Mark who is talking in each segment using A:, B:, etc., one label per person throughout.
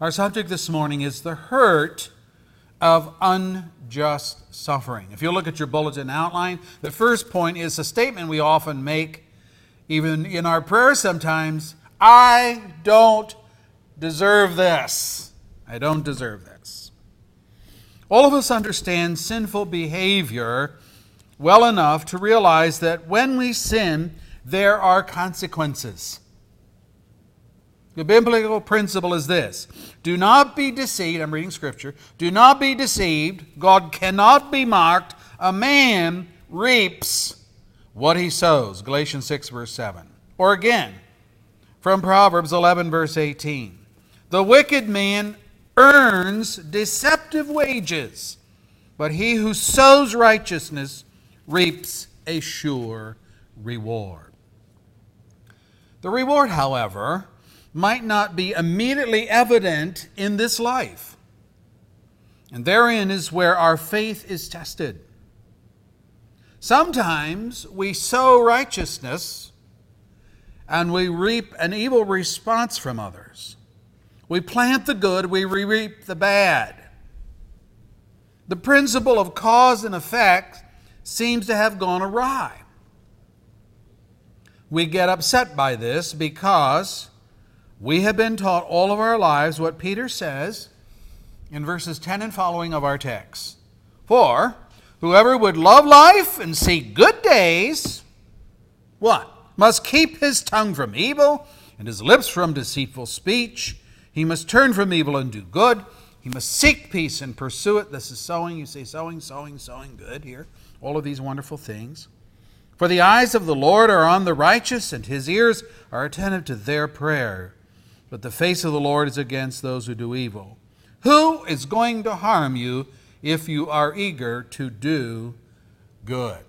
A: Our subject this morning is the hurt of unjust suffering. If you look at your bulletin outline, the first point is a statement we often make, even in our prayers sometimes I don't deserve this. I don't deserve this. All of us understand sinful behavior well enough to realize that when we sin, there are consequences. The biblical principle is this Do not be deceived. I'm reading scripture. Do not be deceived. God cannot be mocked. A man reaps what he sows. Galatians 6, verse 7. Or again, from Proverbs 11, verse 18. The wicked man earns deceptive wages, but he who sows righteousness reaps a sure reward. The reward, however, might not be immediately evident in this life. And therein is where our faith is tested. Sometimes we sow righteousness and we reap an evil response from others. We plant the good, we reap the bad. The principle of cause and effect seems to have gone awry. We get upset by this because we have been taught all of our lives what Peter says in verses 10 and following of our text. For whoever would love life and see good days, what? Must keep his tongue from evil and his lips from deceitful speech. He must turn from evil and do good. He must seek peace and pursue it. This is sowing. You say sowing, sowing, sowing. Good here. All of these wonderful things. For the eyes of the Lord are on the righteous, and his ears are attentive to their prayer but the face of the Lord is against those who do evil. Who is going to harm you if you are eager to do good?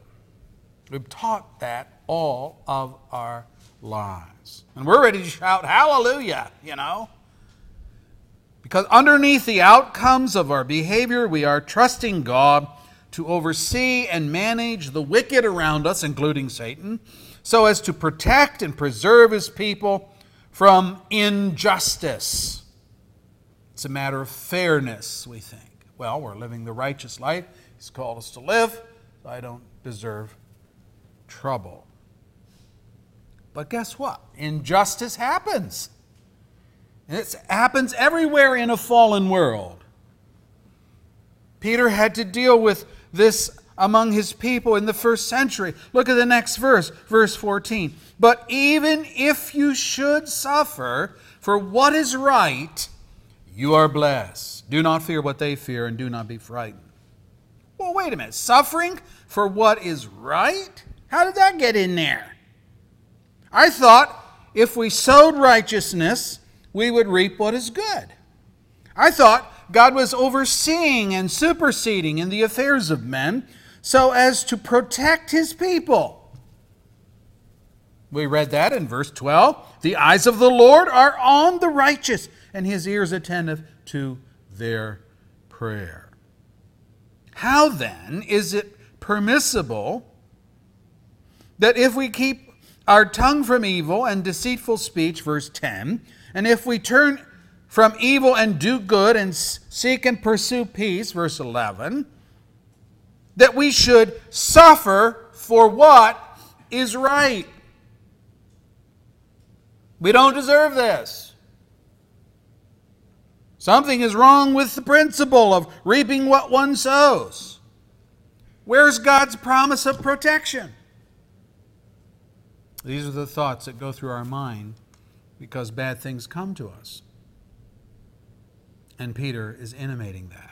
A: We've taught that all of our lives. And we're ready to shout hallelujah, you know. Because underneath the outcomes of our behavior, we are trusting God to oversee and manage the wicked around us, including Satan, so as to protect and preserve his people from injustice. It's a matter of fairness, we think. Well, we're living the righteous life He's called us to live, I don't deserve trouble. But guess what? Injustice happens. And it happens everywhere in a fallen world. Peter had to deal with this among his people in the first century. Look at the next verse, verse 14. But even if you should suffer for what is right, you are blessed. Do not fear what they fear, and do not be frightened. Well, wait a minute. Suffering for what is right? How did that get in there? I thought if we sowed righteousness, we would reap what is good. I thought God was overseeing and superseding in the affairs of men so as to protect his people. We read that in verse 12. The eyes of the Lord are on the righteous, and his ears attentive to their prayer. How then is it permissible that if we keep our tongue from evil and deceitful speech, verse 10, and if we turn from evil and do good and seek and pursue peace, verse 11, that we should suffer for what is right? We don't deserve this. Something is wrong with the principle of reaping what one sows. Where's God's promise of protection? These are the thoughts that go through our mind because bad things come to us. And Peter is intimating that.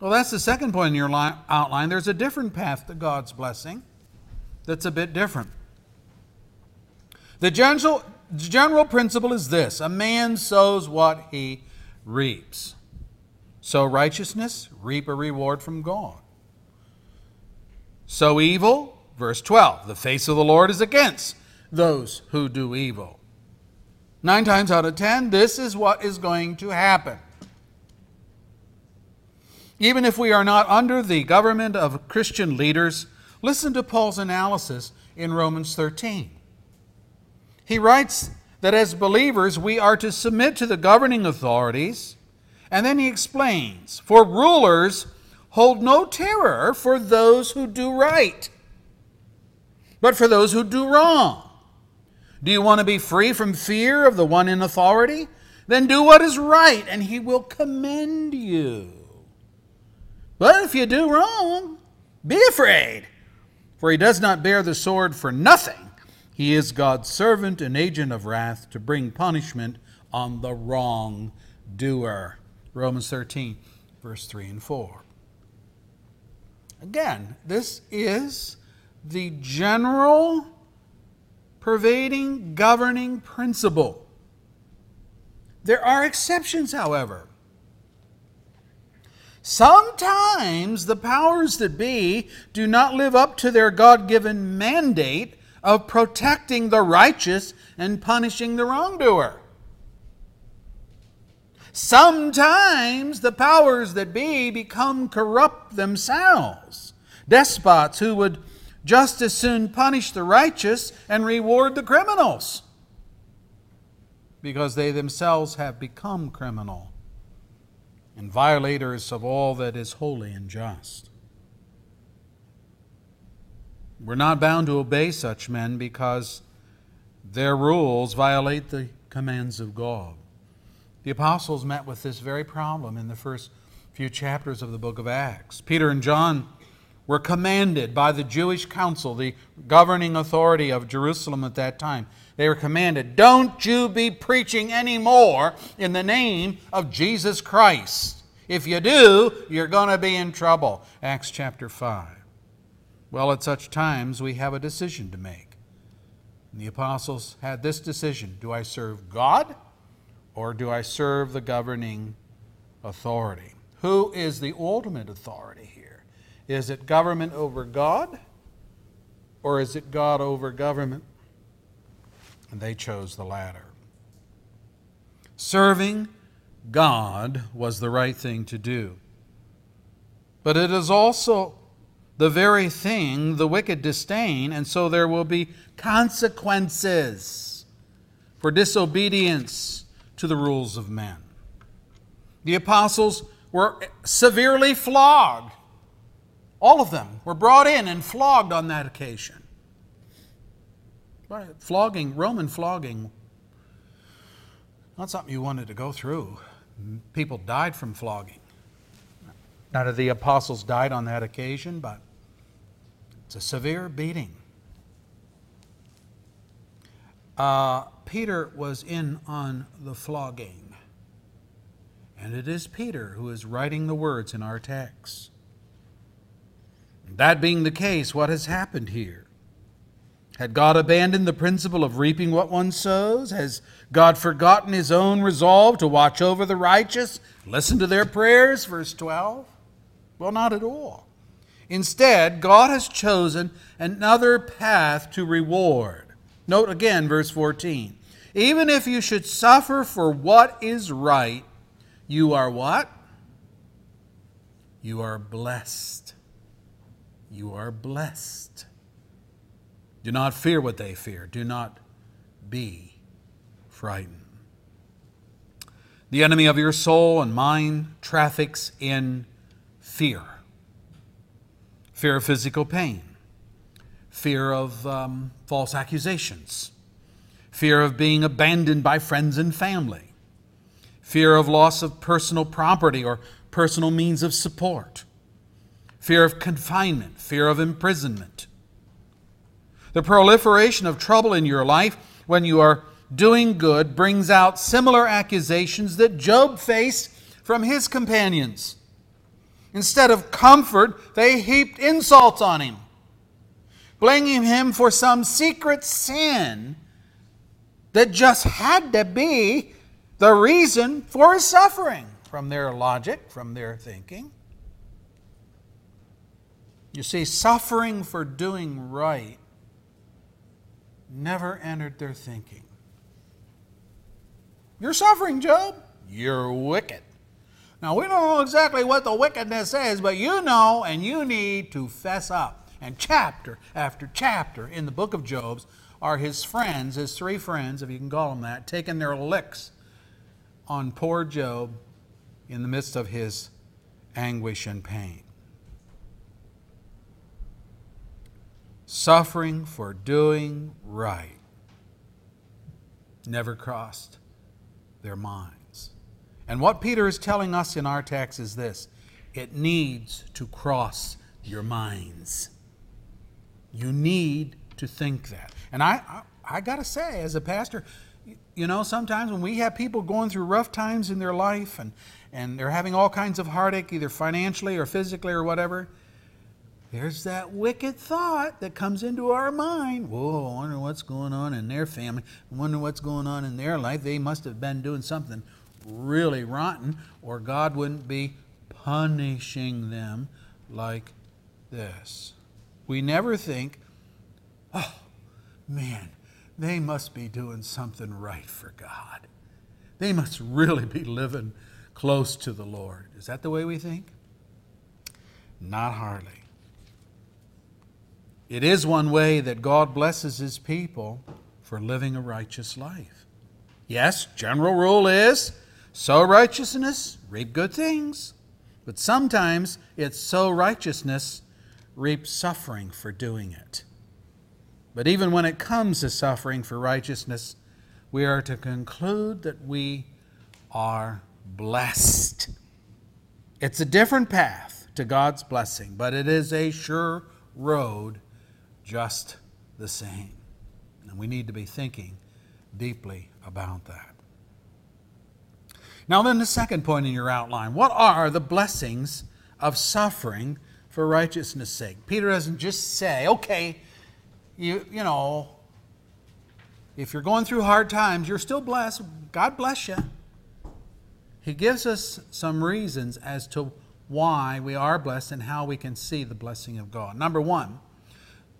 A: Well, that's the second point in your outline. There's a different path to God's blessing that's a bit different. The general, general principle is this a man sows what he reaps. Sow righteousness, reap a reward from God. Sow evil, verse 12. The face of the Lord is against those who do evil. Nine times out of ten, this is what is going to happen. Even if we are not under the government of Christian leaders, listen to Paul's analysis in Romans 13. He writes that as believers we are to submit to the governing authorities. And then he explains For rulers hold no terror for those who do right, but for those who do wrong. Do you want to be free from fear of the one in authority? Then do what is right, and he will commend you. But if you do wrong, be afraid, for he does not bear the sword for nothing. He is God's servant, an agent of wrath to bring punishment on the wrong doer. Romans 13, verse 3 and 4. Again, this is the general pervading governing principle. There are exceptions, however. Sometimes the powers that be do not live up to their God given mandate of protecting the righteous and punishing the wrongdoer. Sometimes the powers that be become corrupt themselves, despots who would just as soon punish the righteous and reward the criminals because they themselves have become criminal and violators of all that is holy and just. We're not bound to obey such men because their rules violate the commands of God. The apostles met with this very problem in the first few chapters of the book of Acts. Peter and John were commanded by the Jewish council, the governing authority of Jerusalem at that time. They were commanded, don't you be preaching anymore in the name of Jesus Christ. If you do, you're going to be in trouble. Acts chapter 5. Well, at such times, we have a decision to make. And the apostles had this decision Do I serve God or do I serve the governing authority? Who is the ultimate authority? Is it government over God or is it God over government? And they chose the latter. Serving God was the right thing to do. But it is also the very thing the wicked disdain, and so there will be consequences for disobedience to the rules of men. The apostles were severely flogged. All of them were brought in and flogged on that occasion. Flogging, Roman flogging, not something you wanted to go through. People died from flogging. None of the apostles died on that occasion, but it's a severe beating. Uh, Peter was in on the flogging. And it is Peter who is writing the words in our text. That being the case, what has happened here? Had God abandoned the principle of reaping what one sows? Has God forgotten his own resolve to watch over the righteous? Listen to their prayers, verse 12? Well, not at all. Instead, God has chosen another path to reward. Note again verse 14. Even if you should suffer for what is right, you are what? You are blessed. You are blessed. Do not fear what they fear. Do not be frightened. The enemy of your soul and mind traffics in fear fear of physical pain, fear of um, false accusations, fear of being abandoned by friends and family, fear of loss of personal property or personal means of support, fear of confinement, fear of imprisonment. The proliferation of trouble in your life when you are doing good brings out similar accusations that Job faced from his companions. Instead of comfort, they heaped insults on him, blaming him for some secret sin that just had to be the reason for his suffering from their logic, from their thinking. You see, suffering for doing right never entered their thinking. You're suffering, Job. You're wicked. Now, we don't know exactly what the wickedness is, but you know and you need to fess up. And chapter after chapter in the book of Job's, are his friends, his three friends, if you can call them that, taking their licks on poor Job in the midst of his anguish and pain. Suffering for doing right never crossed their minds. And what Peter is telling us in our text is this it needs to cross your minds. You need to think that. And I, I, I got to say, as a pastor, you know, sometimes when we have people going through rough times in their life and, and they're having all kinds of heartache, either financially or physically or whatever, there's that wicked thought that comes into our mind. Whoa, I wonder what's going on in their family. I wonder what's going on in their life. They must have been doing something really rotten, or God wouldn't be punishing them like this. We never think, oh, man, they must be doing something right for God. They must really be living close to the Lord. Is that the way we think? Not hardly. It is one way that God blesses his people for living a righteous life. Yes, general rule is sow righteousness, reap good things. But sometimes it's sow righteousness, reap suffering for doing it. But even when it comes to suffering for righteousness, we are to conclude that we are blessed. It's a different path to God's blessing, but it is a sure road just the same. And we need to be thinking deeply about that. Now, then, the second point in your outline what are the blessings of suffering for righteousness' sake? Peter doesn't just say, okay, you, you know, if you're going through hard times, you're still blessed. God bless you. He gives us some reasons as to why we are blessed and how we can see the blessing of God. Number one,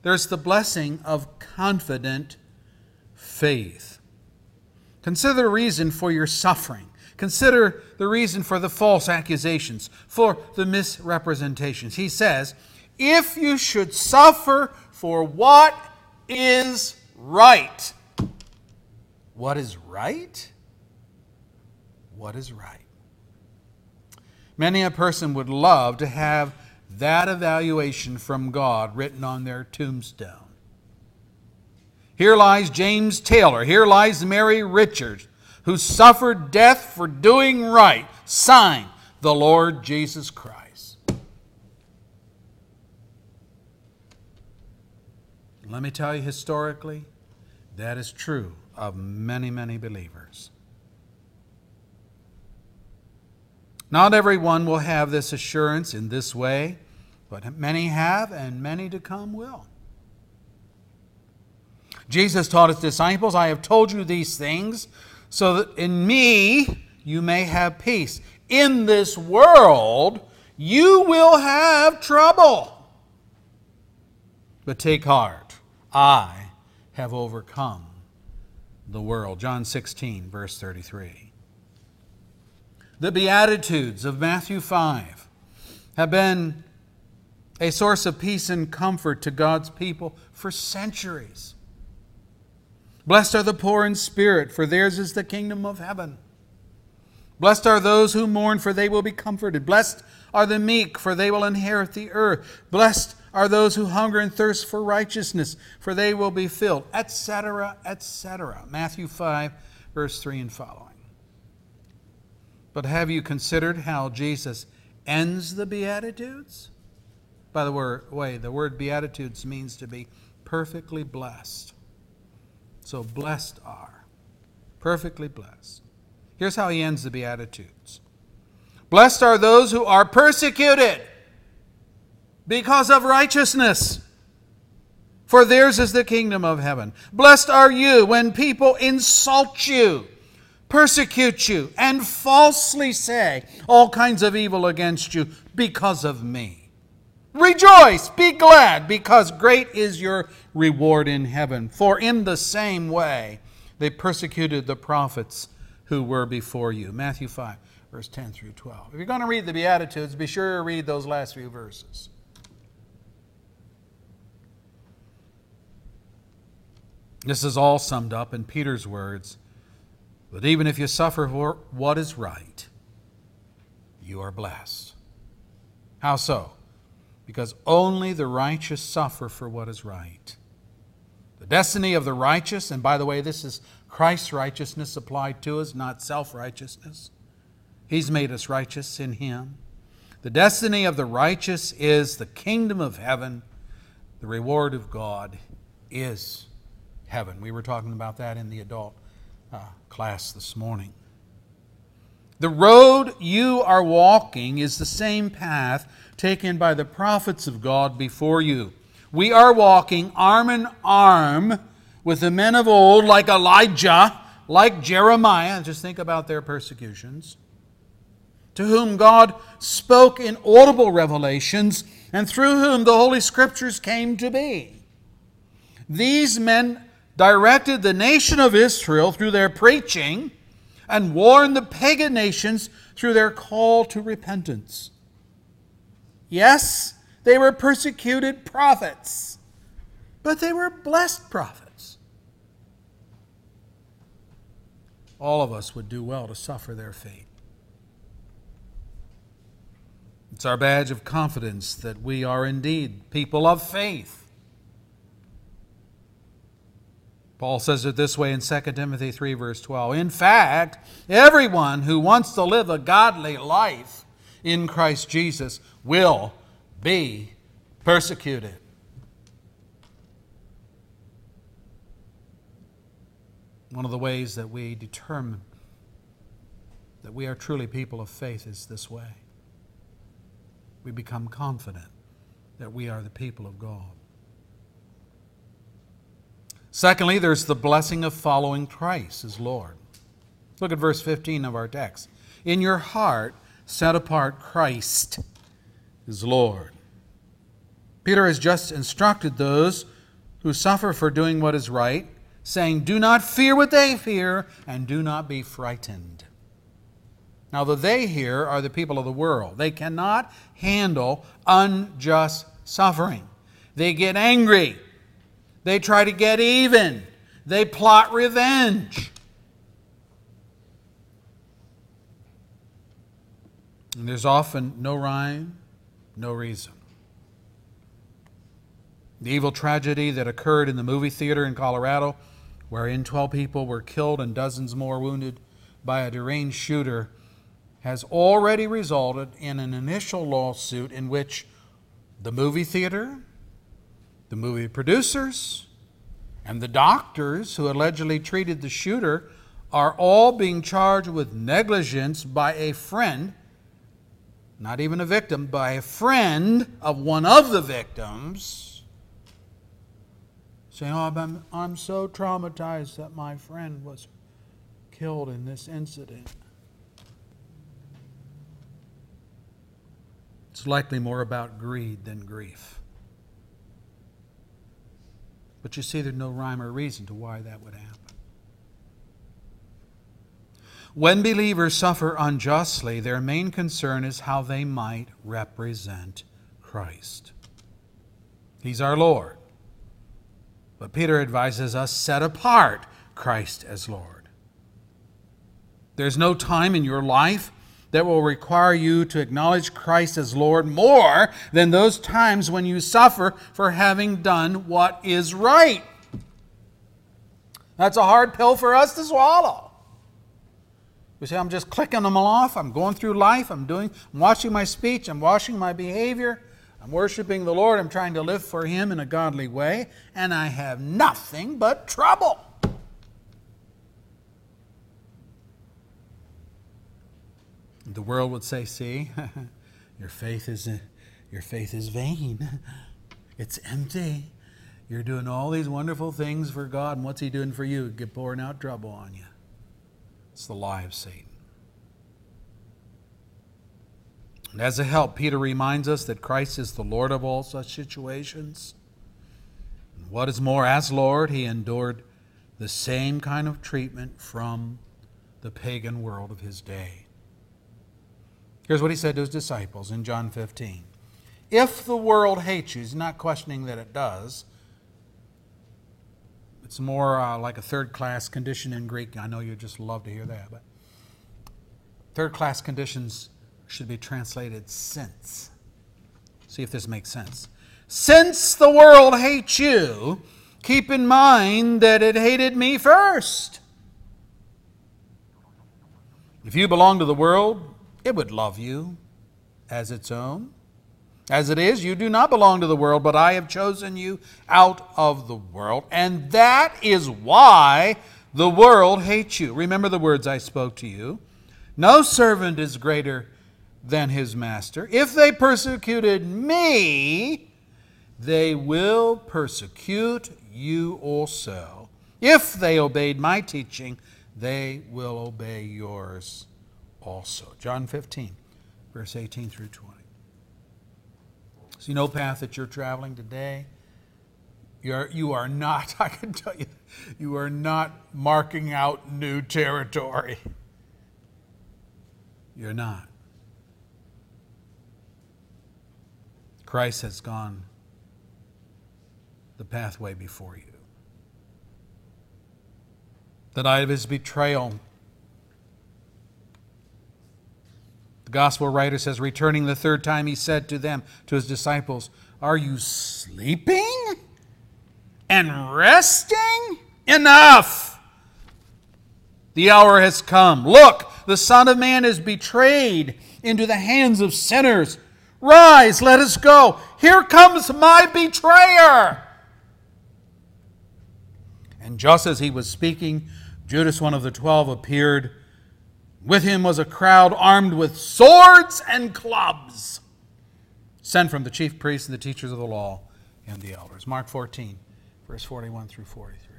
A: there's the blessing of confident faith. Consider the reason for your suffering. Consider the reason for the false accusations, for the misrepresentations. He says, If you should suffer for what is right. What is right? What is right? Many a person would love to have that evaluation from God written on their tombstone. Here lies James Taylor. Here lies Mary Richards, who suffered death for doing right. Sign the Lord Jesus Christ. Let me tell you historically, that is true of many, many believers. Not everyone will have this assurance in this way, but many have, and many to come will. Jesus taught his disciples, I have told you these things so that in me you may have peace. In this world you will have trouble. But take heart, I have overcome the world. John 16, verse 33. The Beatitudes of Matthew 5 have been a source of peace and comfort to God's people for centuries. Blessed are the poor in spirit, for theirs is the kingdom of heaven. Blessed are those who mourn, for they will be comforted. Blessed are the meek, for they will inherit the earth. Blessed are those who hunger and thirst for righteousness, for they will be filled, etc., etc. Matthew 5, verse 3 and following. But have you considered how Jesus ends the Beatitudes? By the way, the word Beatitudes means to be perfectly blessed. So blessed are. Perfectly blessed. Here's how he ends the Beatitudes Blessed are those who are persecuted because of righteousness, for theirs is the kingdom of heaven. Blessed are you when people insult you persecute you, and falsely say all kinds of evil against you because of me. Rejoice, be glad, because great is your reward in heaven. For in the same way they persecuted the prophets who were before you. Matthew 5, verse 10 through 12. If you're going to read the Beatitudes, be sure to read those last few verses. This is all summed up in Peter's words that even if you suffer for what is right, you are blessed. How so? Because only the righteous suffer for what is right. The destiny of the righteous, and by the way, this is Christ's righteousness applied to us, not self righteousness. He's made us righteous in Him. The destiny of the righteous is the kingdom of heaven. The reward of God is heaven. We were talking about that in the adult uh, class this morning. The road you are walking is the same path taken by the prophets of God before you. We are walking arm in arm with the men of old, like Elijah, like Jeremiah. Just think about their persecutions. To whom God spoke in audible revelations, and through whom the Holy Scriptures came to be. These men directed the nation of Israel through their preaching and warn the pagan nations through their call to repentance. Yes, they were persecuted prophets, but they were blessed prophets. All of us would do well to suffer their fate. It's our badge of confidence that we are indeed people of faith Paul says it this way in 2 Timothy 3, verse 12. In fact, everyone who wants to live a godly life in Christ Jesus will be persecuted. One of the ways that we determine that we are truly people of faith is this way. We become confident that we are the people of God. Secondly, there's the blessing of following Christ as Lord. Look at verse 15 of our text. In your heart, set apart Christ as Lord. Peter has just instructed those who suffer for doing what is right, saying, Do not fear what they fear, and do not be frightened. Now, the they here are the people of the world. They cannot handle unjust suffering. They get angry. They try to get even. They plot revenge. And there's often no rhyme, no reason. The evil tragedy that occurred in the movie theater in Colorado, wherein 12 people were killed and dozens more wounded by a deranged shooter, has already resulted in an initial lawsuit in which the movie theater, the movie producers, and the doctors who allegedly treated the shooter are all being charged with negligence by a friend, not even a victim, by a friend of one of the victims, saying, Oh, I'm, I'm so traumatized that my friend was killed in this incident. It's likely more about greed than grief. But you see, there's no rhyme or reason to why that would happen. When believers suffer unjustly, their main concern is how they might represent Christ. He's our Lord. But Peter advises us set apart Christ as Lord. There's no time in your life that will require you to acknowledge Christ as Lord more than those times when you suffer for having done what is right. That's a hard pill for us to swallow. We say, I'm just clicking them off. I'm going through life. I'm doing, I'm watching my speech. I'm watching my behavior. I'm worshiping the Lord. I'm trying to live for Him in a godly way. And I have nothing but trouble. The world would say, "See, your faith is your faith is vain. It's empty. You're doing all these wonderful things for God, and what's He doing for you? Get pouring out trouble on you." It's the lie of Satan. And as a help, Peter reminds us that Christ is the Lord of all such situations. And what is more, as Lord, he endured the same kind of treatment from the pagan world of his day. Here's what he said to his disciples in John 15 If the world hates you, he's not questioning that it does. It's more uh, like a third class condition in Greek. I know you just love to hear that, but third class conditions should be translated since. See if this makes sense. Since the world hates you, keep in mind that it hated me first. If you belong to the world, it would love you as its own. As it is, you do not belong to the world, but I have chosen you out of the world. And that is why the world hates you. Remember the words I spoke to you. No servant is greater than his master. If they persecuted me, they will persecute you also. If they obeyed my teaching, they will obey yours also. John 15, verse 18 through 20. See, no path that you're traveling today, you're, you are not, I can tell you, you are not marking out new territory. You're not. Christ has gone the pathway before you. The night of his betrayal, The gospel writer says, returning the third time, he said to them, to his disciples, Are you sleeping and resting? Enough! The hour has come. Look, the Son of Man is betrayed into the hands of sinners. Rise, let us go. Here comes my betrayer. And just as he was speaking, Judas, one of the twelve, appeared with him was a crowd armed with swords and clubs, sent from the chief priests and the teachers of the law and the elders. Mark 14, verse 41 through 43.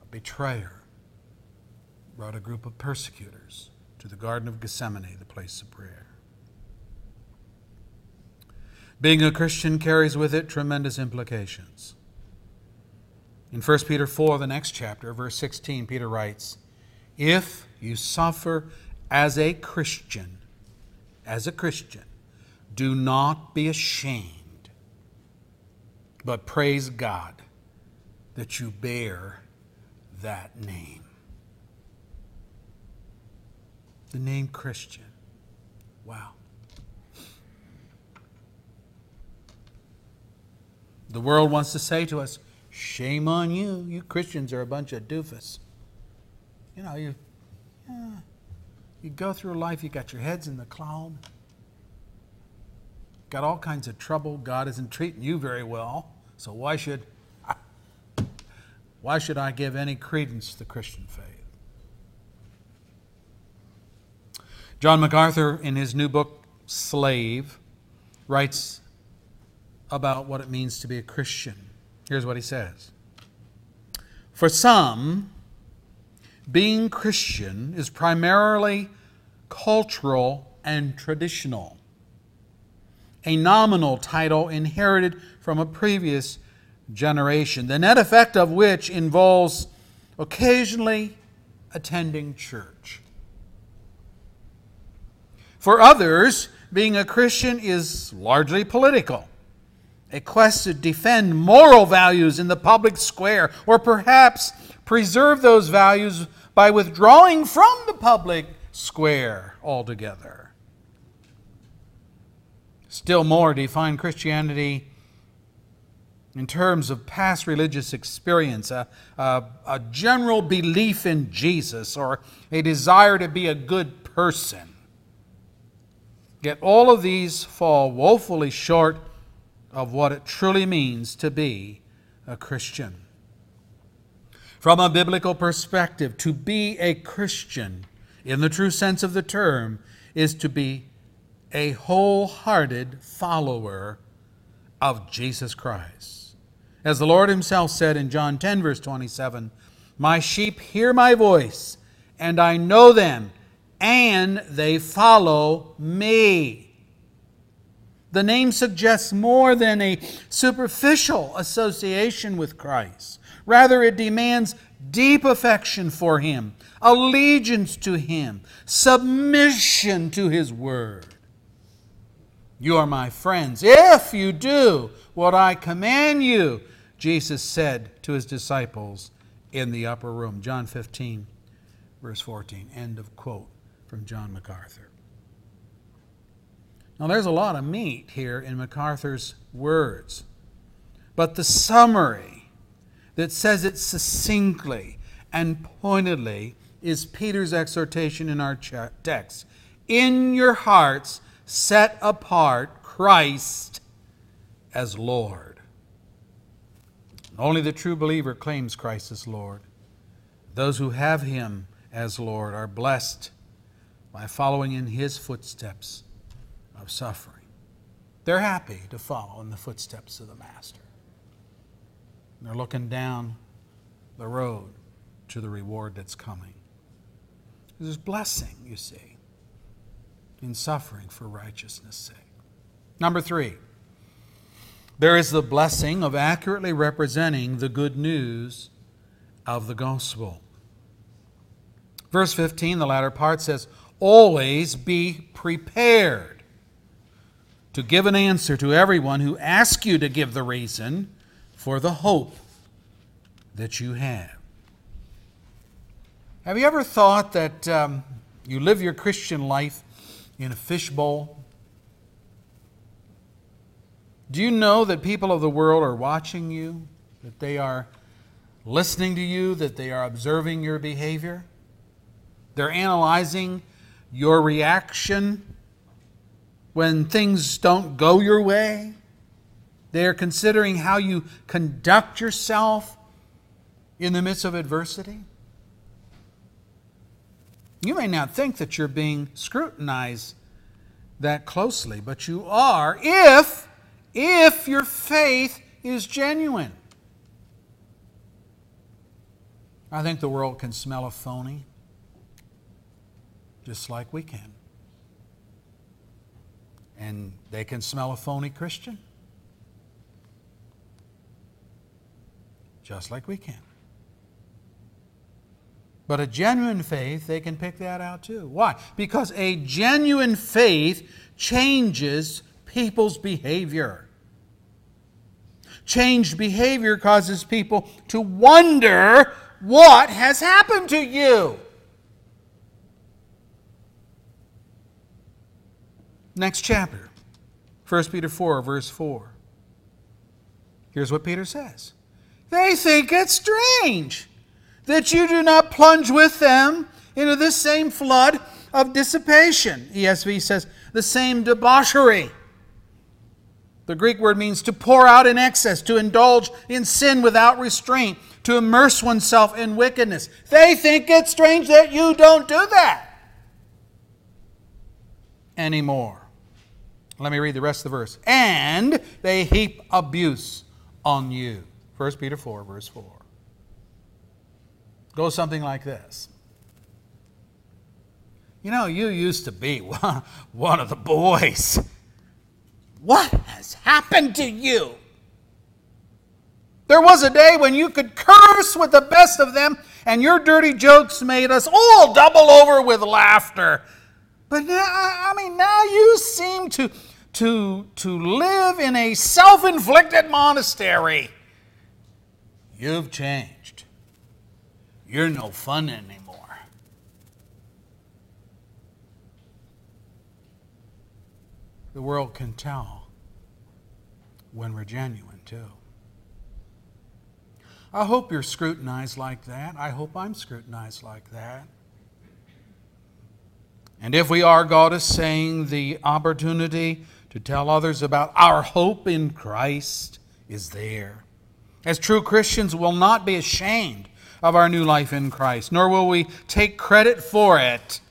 A: A betrayer brought a group of persecutors to the Garden of Gethsemane, the place of prayer. Being a Christian carries with it tremendous implications. In 1 Peter 4, the next chapter, verse 16, Peter writes, If you suffer as a Christian, as a Christian, do not be ashamed, but praise God that you bear that name. The name Christian. Wow. The world wants to say to us, Shame on you. You Christians are a bunch of doofus. You know, you, yeah, you go through life, you got your heads in the cloud, got all kinds of trouble. God isn't treating you very well. So why should, why should I give any credence to the Christian faith? John MacArthur, in his new book, Slave, writes about what it means to be a Christian. Here's what he says. For some, being Christian is primarily cultural and traditional, a nominal title inherited from a previous generation, the net effect of which involves occasionally attending church. For others, being a Christian is largely political a quest to defend moral values in the public square, or perhaps preserve those values by withdrawing from the public square altogether. Still more, define Christianity in terms of past religious experience, a, a, a, general belief in Jesus, or a desire to be a good person. Yet all of these fall woefully short of what it truly means to be a Christian. From a biblical perspective, to be a Christian, in the true sense of the term, is to be a wholehearted follower of Jesus Christ. As the Lord Himself said in John 10, verse 27, My sheep hear my voice, and I know them, and they follow me. The name suggests more than a superficial association with Christ. Rather, it demands deep affection for Him, allegiance to Him, submission to His Word. You are my friends if you do what I command you, Jesus said to his disciples in the upper room. John 15, verse 14. End of quote from John MacArthur. Now, there's a lot of meat here in MacArthur's words, but the summary that says it succinctly and pointedly is Peter's exhortation in our text. In your hearts, set apart Christ as Lord. Only the true believer claims Christ as Lord. Those who have Him as Lord are blessed by following in His footsteps of suffering. They're happy to follow in the footsteps of the Master. They're looking down the road to the reward that's coming. There's blessing, you see, in suffering for righteousness' sake. Number three, there is the blessing of accurately representing the good news of the gospel. Verse 15, the latter part says, Always be prepared to give an answer to everyone who asks you to give the reason for the hope that you have. Have you ever thought that um, you live your Christian life in a fishbowl? Do you know that people of the world are watching you, that they are listening to you, that they are observing your behavior? They're analyzing your reaction when things don't go your way. They are considering how you conduct yourself in the midst of adversity. You may not think that you're being scrutinized that closely, but you are if if your faith is genuine. I think the world can smell a phony just like we can. And they can smell a phony Christian just like we can. But a genuine faith, they can pick that out too. Why? Because a genuine faith changes people's behavior. Changed behavior causes people to wonder what has happened to you. Next chapter, 1 Peter 4, verse 4. Here's what Peter says They think it strange that you do not plunge with them into this same flood of dissipation. ESV says, the same debauchery. The Greek word means to pour out in excess, to indulge in sin without restraint, to immerse oneself in wickedness. They think it's strange that you don't do that anymore. Let me read the rest of the verse. And they heap abuse on you. 1 Peter 4, verse 4 goes something like this. You know, you used to be one, of the boys. What has happened to you? There was a day when you could curse with the best of them, and your dirty jokes made us all double over with laughter. But now, I mean, now you seem to, to, to live in a self inflicted monastery. You've changed. You're no fun anymore. The world can tell when we're genuine, too. I hope you're scrutinized like that. I hope I'm scrutinized like that. And if we are, God is saying the opportunity to tell others about our hope in Christ is there. As true Christians, will not be ashamed of our new life in Christ, nor will we take credit for it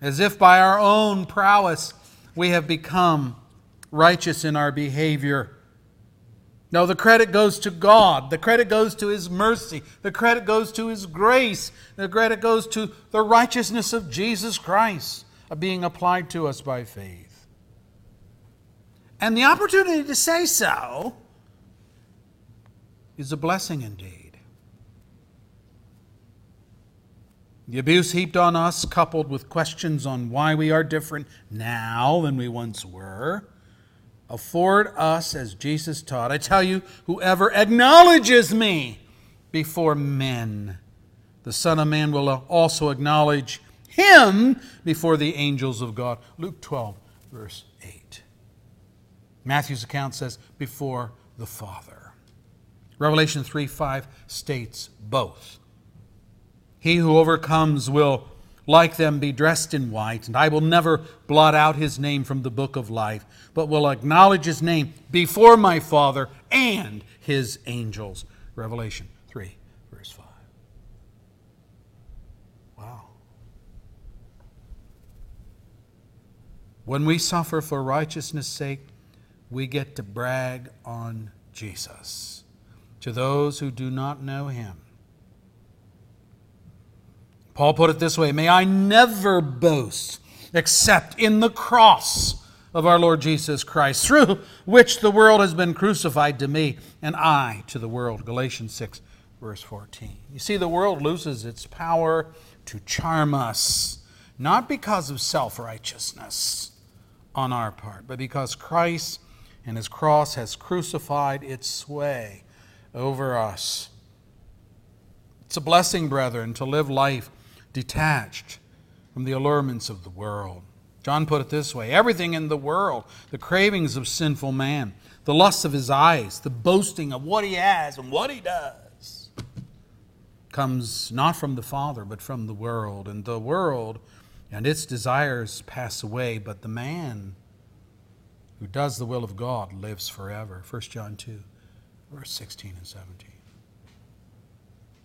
A: as if by our own prowess we have become righteous in our behavior. No, the credit goes to God. The credit goes to His mercy. The credit goes to His grace. The credit goes to the righteousness of Jesus Christ uh, being applied to us by faith. And the opportunity to say so is a blessing indeed. The abuse heaped on us, coupled with questions on why we are different now than we once were, afford us as Jesus taught. I tell you, whoever acknowledges me before men, the Son of Man will also acknowledge him before the angels of God. Luke 12, verse 8. Matthew's account says, before the Father. Revelation 3 5 states both. He who overcomes will, like them, be dressed in white, and I will never blot out his name from the book of life, but will acknowledge his name before my Father and his angels. Revelation 3, verse 5. Wow. When we suffer for righteousness' sake, we get to brag on Jesus to those who do not know him. Paul put it this way May I never boast except in the cross of our Lord Jesus Christ, through which the world has been crucified to me, and I to the world. Galatians 6, verse 14. You see, the world loses its power to charm us, not because of self righteousness on our part, but because Christ and his cross has crucified its sway over us. It's a blessing, brethren, to live life detached from the allurements of the world. John put it this way everything in the world, the cravings of sinful man, the lusts of his eyes, the boasting of what he has and what he does, comes not from the Father, but from the world. And the world and its desires pass away, but the man who does the will of God lives forever. 1 John 2, verse 16 and 17.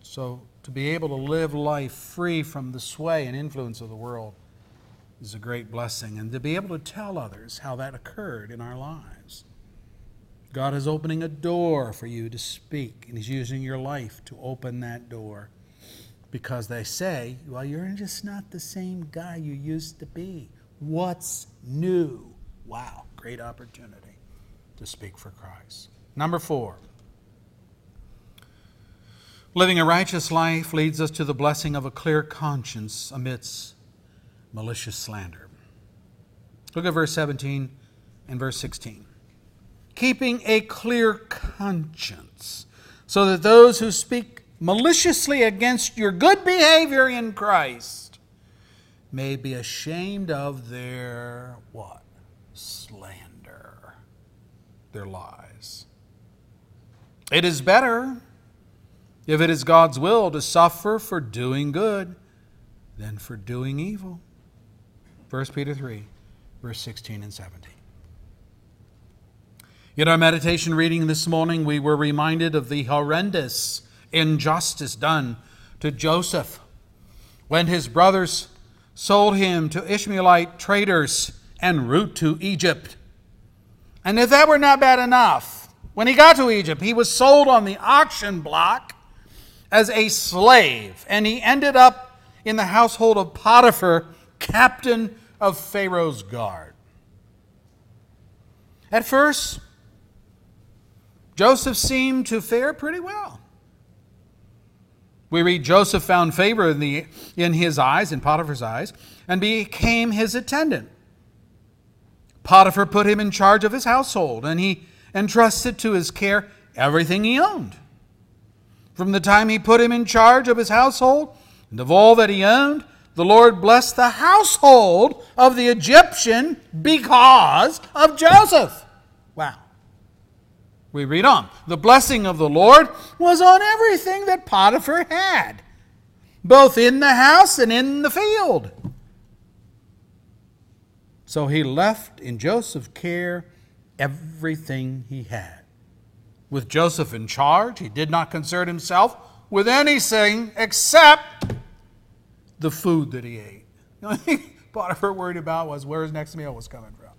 A: So, to be able to live life free from the sway and influence of the world is a great blessing. And to be able to tell others how that occurred in our lives. God is opening a door for you to speak, and He's using your life to open that door. Because they say, well, you're just not the same guy you used to be. What's new? Wow, great opportunity to speak for Christ. Number four, living a righteous life leads us to the blessing of a clear conscience amidst malicious slander. Look at verse 17 and verse 16. Keeping a clear conscience, so that those who speak maliciously against your good behavior in Christ may be ashamed of their what? Slander, their lies. It is better, if it is God's will, to suffer for doing good than for doing evil. 1 Peter 3, verse 16 and 17. In our meditation reading this morning, we were reminded of the horrendous injustice done to Joseph when his brothers sold him to Ishmaelite traders en route to Egypt. And if that were not bad enough, when he got to Egypt, he was sold on the auction block as a slave, and he ended up in the household of Potiphar captain of Pharaoh's guard. At first, Joseph seemed to fare pretty well. We read Joseph found favor in, the, in his eyes, in Potiphar's eyes, and became his attendant. Potiphar put him in charge of his household, and he entrusted to his care everything he owned. From the time he put him in charge of his household and of all that he owned, the Lord blessed the household of the Egyptian because of Joseph. Wow. We read on. The blessing of the Lord was on everything that Potiphar had, both in the house and in the field. So he left in Joseph's care everything he had. With Joseph in charge, he did not concern himself with anything except the food that he ate. The only thing Potiphar worried about was where his next meal was coming from.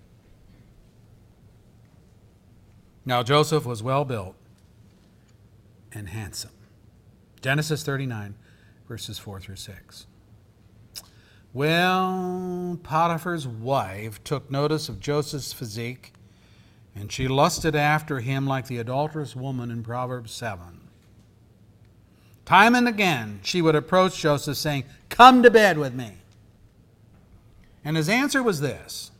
A: Now Joseph was well built and handsome. Genesis 39, verses 4 through 6. Well, Potiphar's wife took notice of Joseph's physique, and she lusted after him like the adulterous woman in Proverbs 7. Time and again, she would approach Joseph saying, Come to bed with me. And his answer was this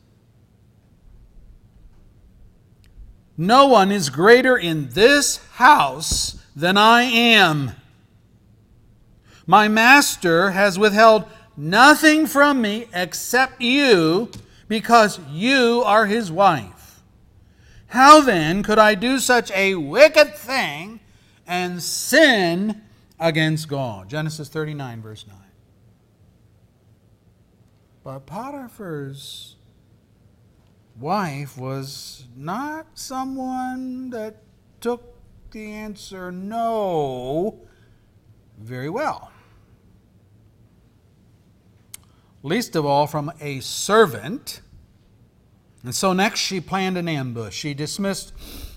A: No one is greater in this house than I am. My master has withheld nothing from me except you, because you are his wife. How then could I do such a wicked thing and sin against God? Genesis 39, verse 9. But Potiphar's wife was not someone that took the answer no very well. Least of all from a servant. And so next she planned an ambush. She dismissed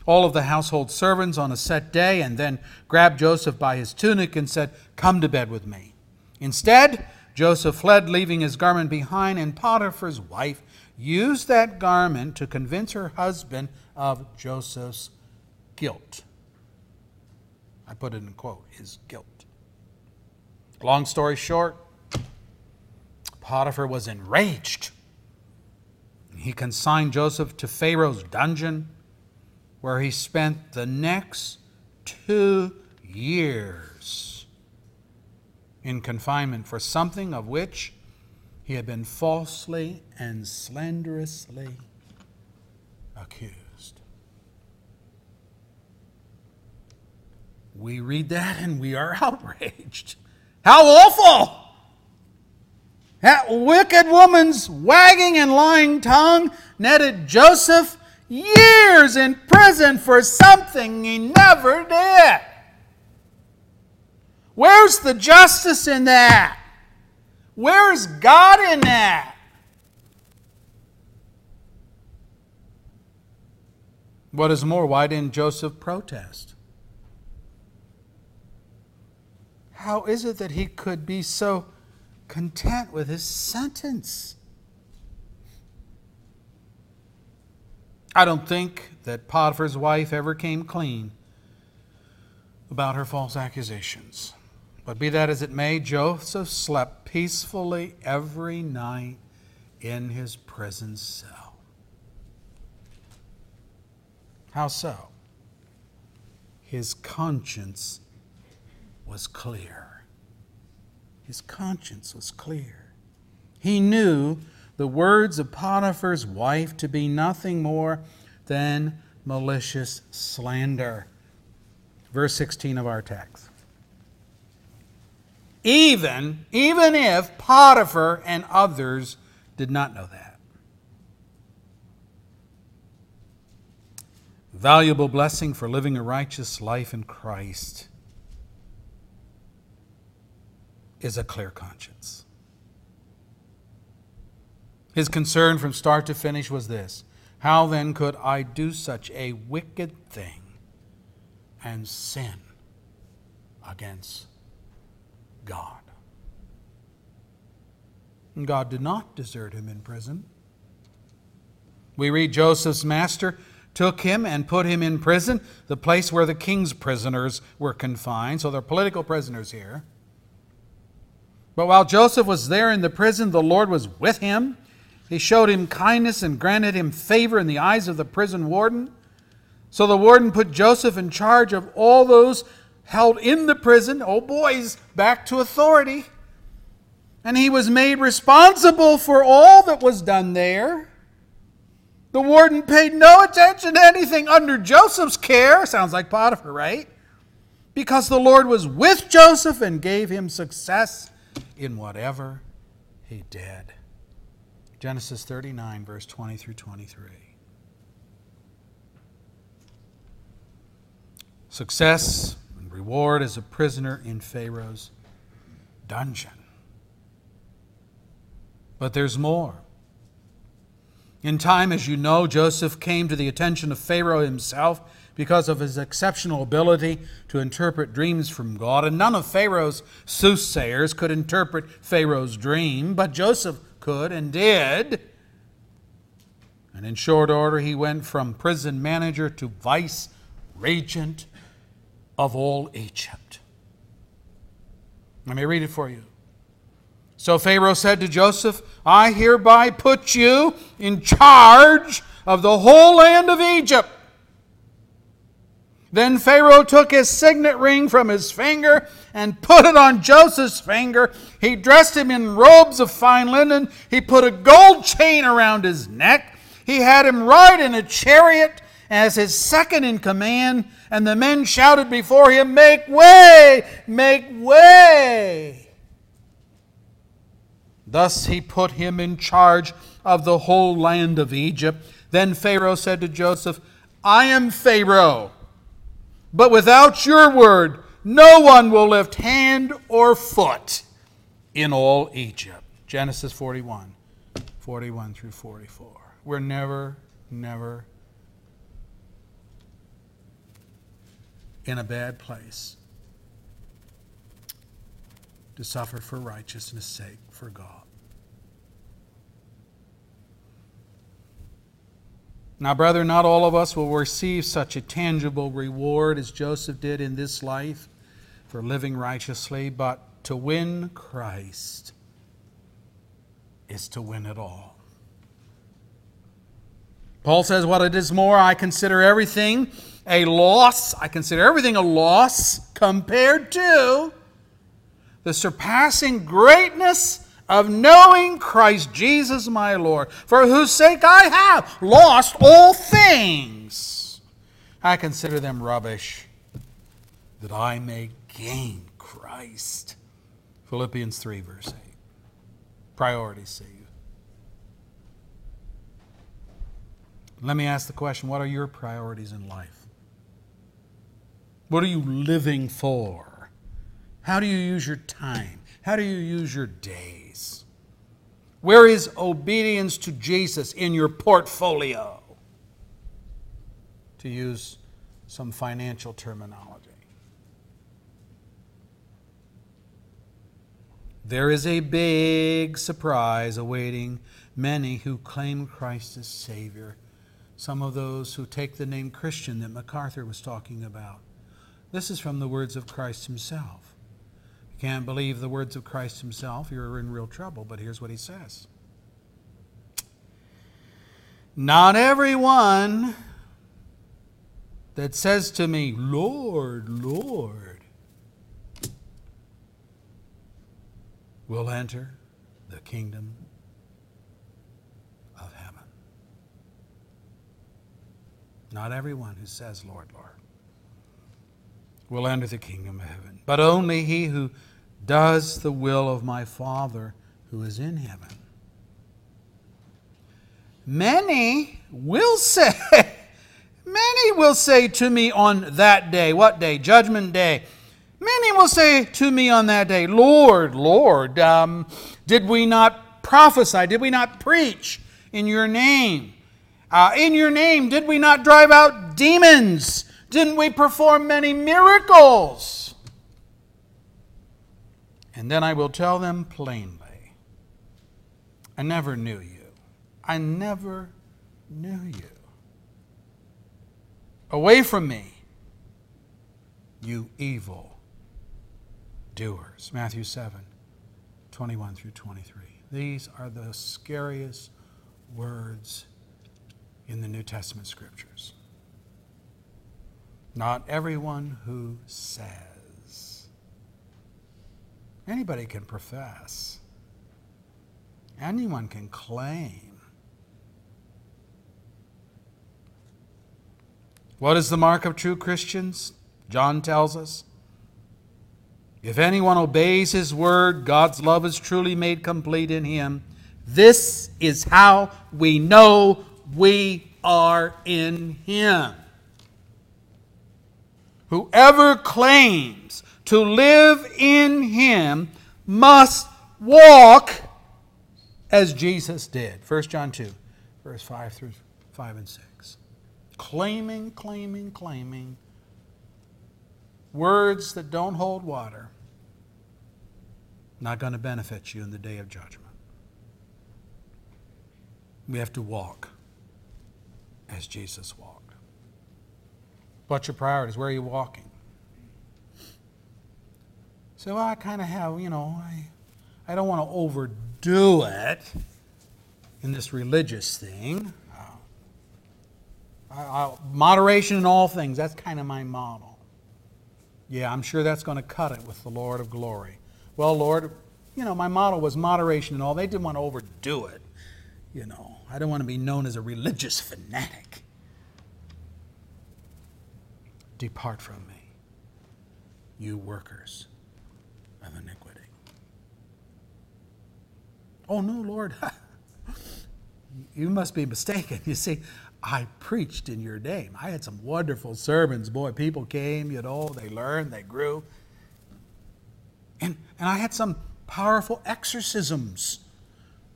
A: all of the household servants on a set day and then grabbed Joseph by his tunic and said, Come to bed with me. Instead, Joseph fled, leaving his garment behind, and Potiphar's wife used that garment to convince her husband of Joseph's guilt. I put it in quote, his guilt. Long story short, Potiphar was enraged. He consigned Joseph to Pharaoh's dungeon, where he spent the next two years in confinement for something of which he had been falsely and slanderously accused. We read that and we are outraged. How awful! That wicked woman's wagging and lying tongue netted Joseph years in prison for something he never did. Where's the justice in that? Where's God in that? What is more, why didn't Joseph protest? How is it that he could be so content with his sentence? I don't think that Potiphar's wife ever came clean about her false accusations. But be that as it may, Joseph slept peacefully every night in his prison cell. How so? His conscience was clear. His conscience was clear. He knew the words of Potiphar's wife to be nothing more than malicious slander. Verse 16 of our text even, even if Potiphar and others did not know that. Valuable blessing for living a righteous life in Christ is a clear conscience. His concern from start to finish was this How then could I do such a wicked thing and sin against God. And God did not desert him in prison. We read Joseph's master took him and put him in prison, the place where the king's prisoners were confined. So they're political prisoners here. But while Joseph was there in the prison, the Lord was with him. He showed him kindness and granted him favor in the eyes of the prison warden. So the warden put Joseph in charge of all those held in the prison. Oh, boys, back to authority. And he was made responsible for all that was done there. The warden paid no attention to anything under Joseph's care. Sounds like Potiphar, right? Because the Lord was with Joseph and gave him success in whatever he did. Genesis 39, verse 20 through 23. Success and reward as a prisoner in Pharaoh's dungeon. But there's more. In time, as you know, Joseph came to the attention of Pharaoh himself because of his exceptional ability to interpret dreams from God. And none of Pharaoh's soothsayers could interpret Pharaoh's dream, but Joseph could and did. And in short order, he went from prison manager to vice regent of all Egypt. Let me read it for you. So Pharaoh said to Joseph, I hereby put you in charge of the whole land of Egypt. Then Pharaoh took his signet ring from his finger and put it on Joseph's finger. He dressed him in robes of fine linen. He put a gold chain around his neck. He had him ride in a chariot as his second in command, and the men shouted before him, Make way! Make way! Thus he put him in charge of the whole land of Egypt. Then Pharaoh said to Joseph, I am Pharaoh but without your word, no one will lift hand or foot in all Egypt. Genesis 41, 41 through 44. We're never, never in a bad place to suffer for righteousness' sake for God. Now, brother, not all of us will receive such a tangible reward as Joseph did in this life for living righteously, but to win Christ is to win it all. Paul says, What it is more, I consider everything a loss. I consider everything a loss compared to the surpassing greatness of knowing Christ Jesus my Lord, for whose sake I have lost all things. I consider them rubbish, that I may gain Christ. Philippians 3, verse 8. Priorities save. Let me ask the question what are your priorities in life? What are you living for? How do you use your time? How do you use your day? Where is obedience to Jesus in your portfolio? To use some financial terminology. There is a big surprise awaiting many who claim Christ as Savior. Some of those who take the name Christian that MacArthur was talking about. This is from the words of Christ Himself can't believe the words of Christ himself, you're in real trouble. But here's what he says Not everyone that says to me, Lord, Lord, will enter the kingdom of heaven. Not everyone who says, Lord, Lord, will enter the kingdom of heaven, but only he who does the will of my Father who is in heaven. Many will say, many will say to me on that day, what day? Judgment day. Many will say to me on that day, Lord, Lord, um, did we not prophesy? Did we not preach in your name? Uh, in your name, did we not drive out demons? Didn't we perform many miracles? And then I will tell them plainly I never knew you. I never knew you. Away from me, you evil doers. Matthew 7 21 through 23. These are the scariest words in the New Testament scriptures. Not everyone who says, Anybody can profess. Anyone can claim. What is the mark of true Christians? John tells us. If anyone obeys his word, God's love is truly made complete in him. This is how we know we are in him. Whoever claims to live in Him must walk as Jesus did. 1 John 2, verse 5 through 5 and 6. Claiming, claiming, claiming words that don't hold water, not going to benefit you in the day of judgment. We have to walk as Jesus walked. What's your priorities? Where are you walking? So I kind of have, you know, I, I don't want to overdo it in this religious thing. Moderation in all things, that's kind of my model. Yeah, I'm sure that's going to cut it with the Lord of glory. Well, Lord, you know, my model was moderation and all. They didn't want to overdo it. You know, I don't want to be known as a religious fanatic. Depart from me, you workers of iniquity. Oh, no, Lord. you must be mistaken. You see, I preached in your name. I had some wonderful sermons. Boy, people came, you know, they learned, they grew. And, and I had some powerful exorcisms,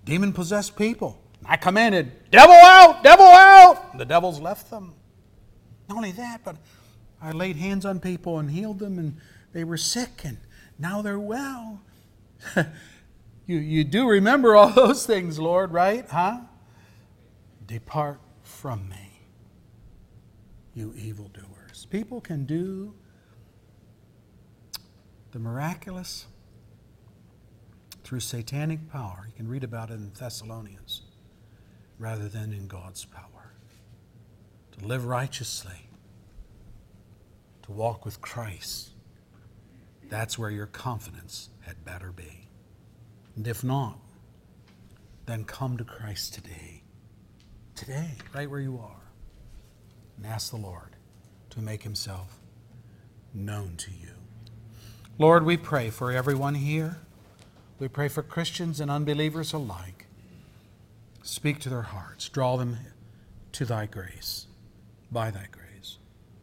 A: demon possessed people. I commanded, devil out, devil out. The devils left them. Not only that, but I laid hands on people and healed them, and they were sick, and now they're well. you, you do remember all those things, Lord, right? Huh? Depart from me, you evildoers. People can do the miraculous through satanic power. You can read about it in Thessalonians rather than in God's power. To live righteously, to walk with Christ, that's where your confidence had better be. And if not, then come to Christ today today, right where you are, and ask the Lord to make himself known to you. Lord, we pray for everyone here. We pray for Christians and unbelievers alike. Speak to their hearts, draw them to thy grace, by thy grace.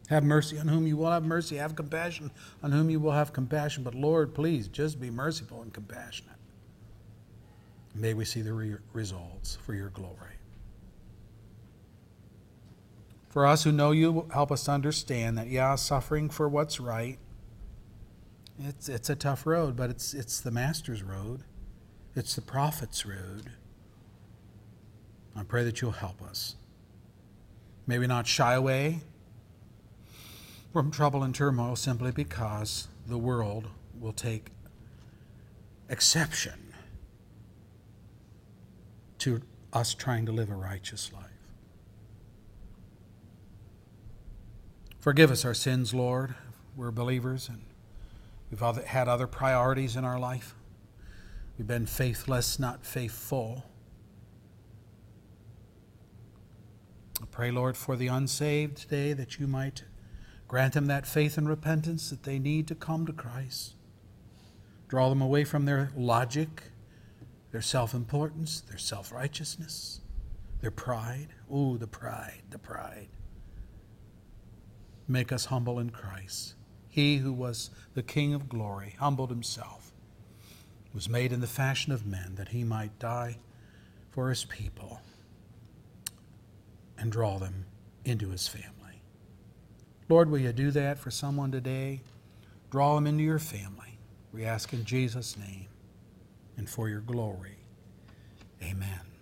A: Have mercy on whom you will have mercy, have compassion on whom you will have compassion. But Lord, please just be merciful and compassionate. May we see the re- results for your glory. For us who know you, help us understand that, yeah, suffering for what's right, it's, it's a tough road, but it's, it's the Master's road, it's the prophet's road. I pray that you'll help us. Maybe not shy away from trouble and turmoil simply because the world will take exception to us trying to live a righteous life. Forgive us our sins, Lord. We're believers and we've had other priorities in our life. We've been faithless, not faithful. I pray, Lord, for the unsaved today that you might grant them that faith and repentance that they need to come to Christ. Draw them away from their logic, their self importance, their self righteousness, their pride. Oh, the pride, the pride make us humble in Christ. He who was the King of glory humbled himself, was made in the fashion of men that he might die for his people and draw them into his family. Lord, will you do that for someone today? Draw them into your family. We ask in Jesus' name and for your glory. Amen.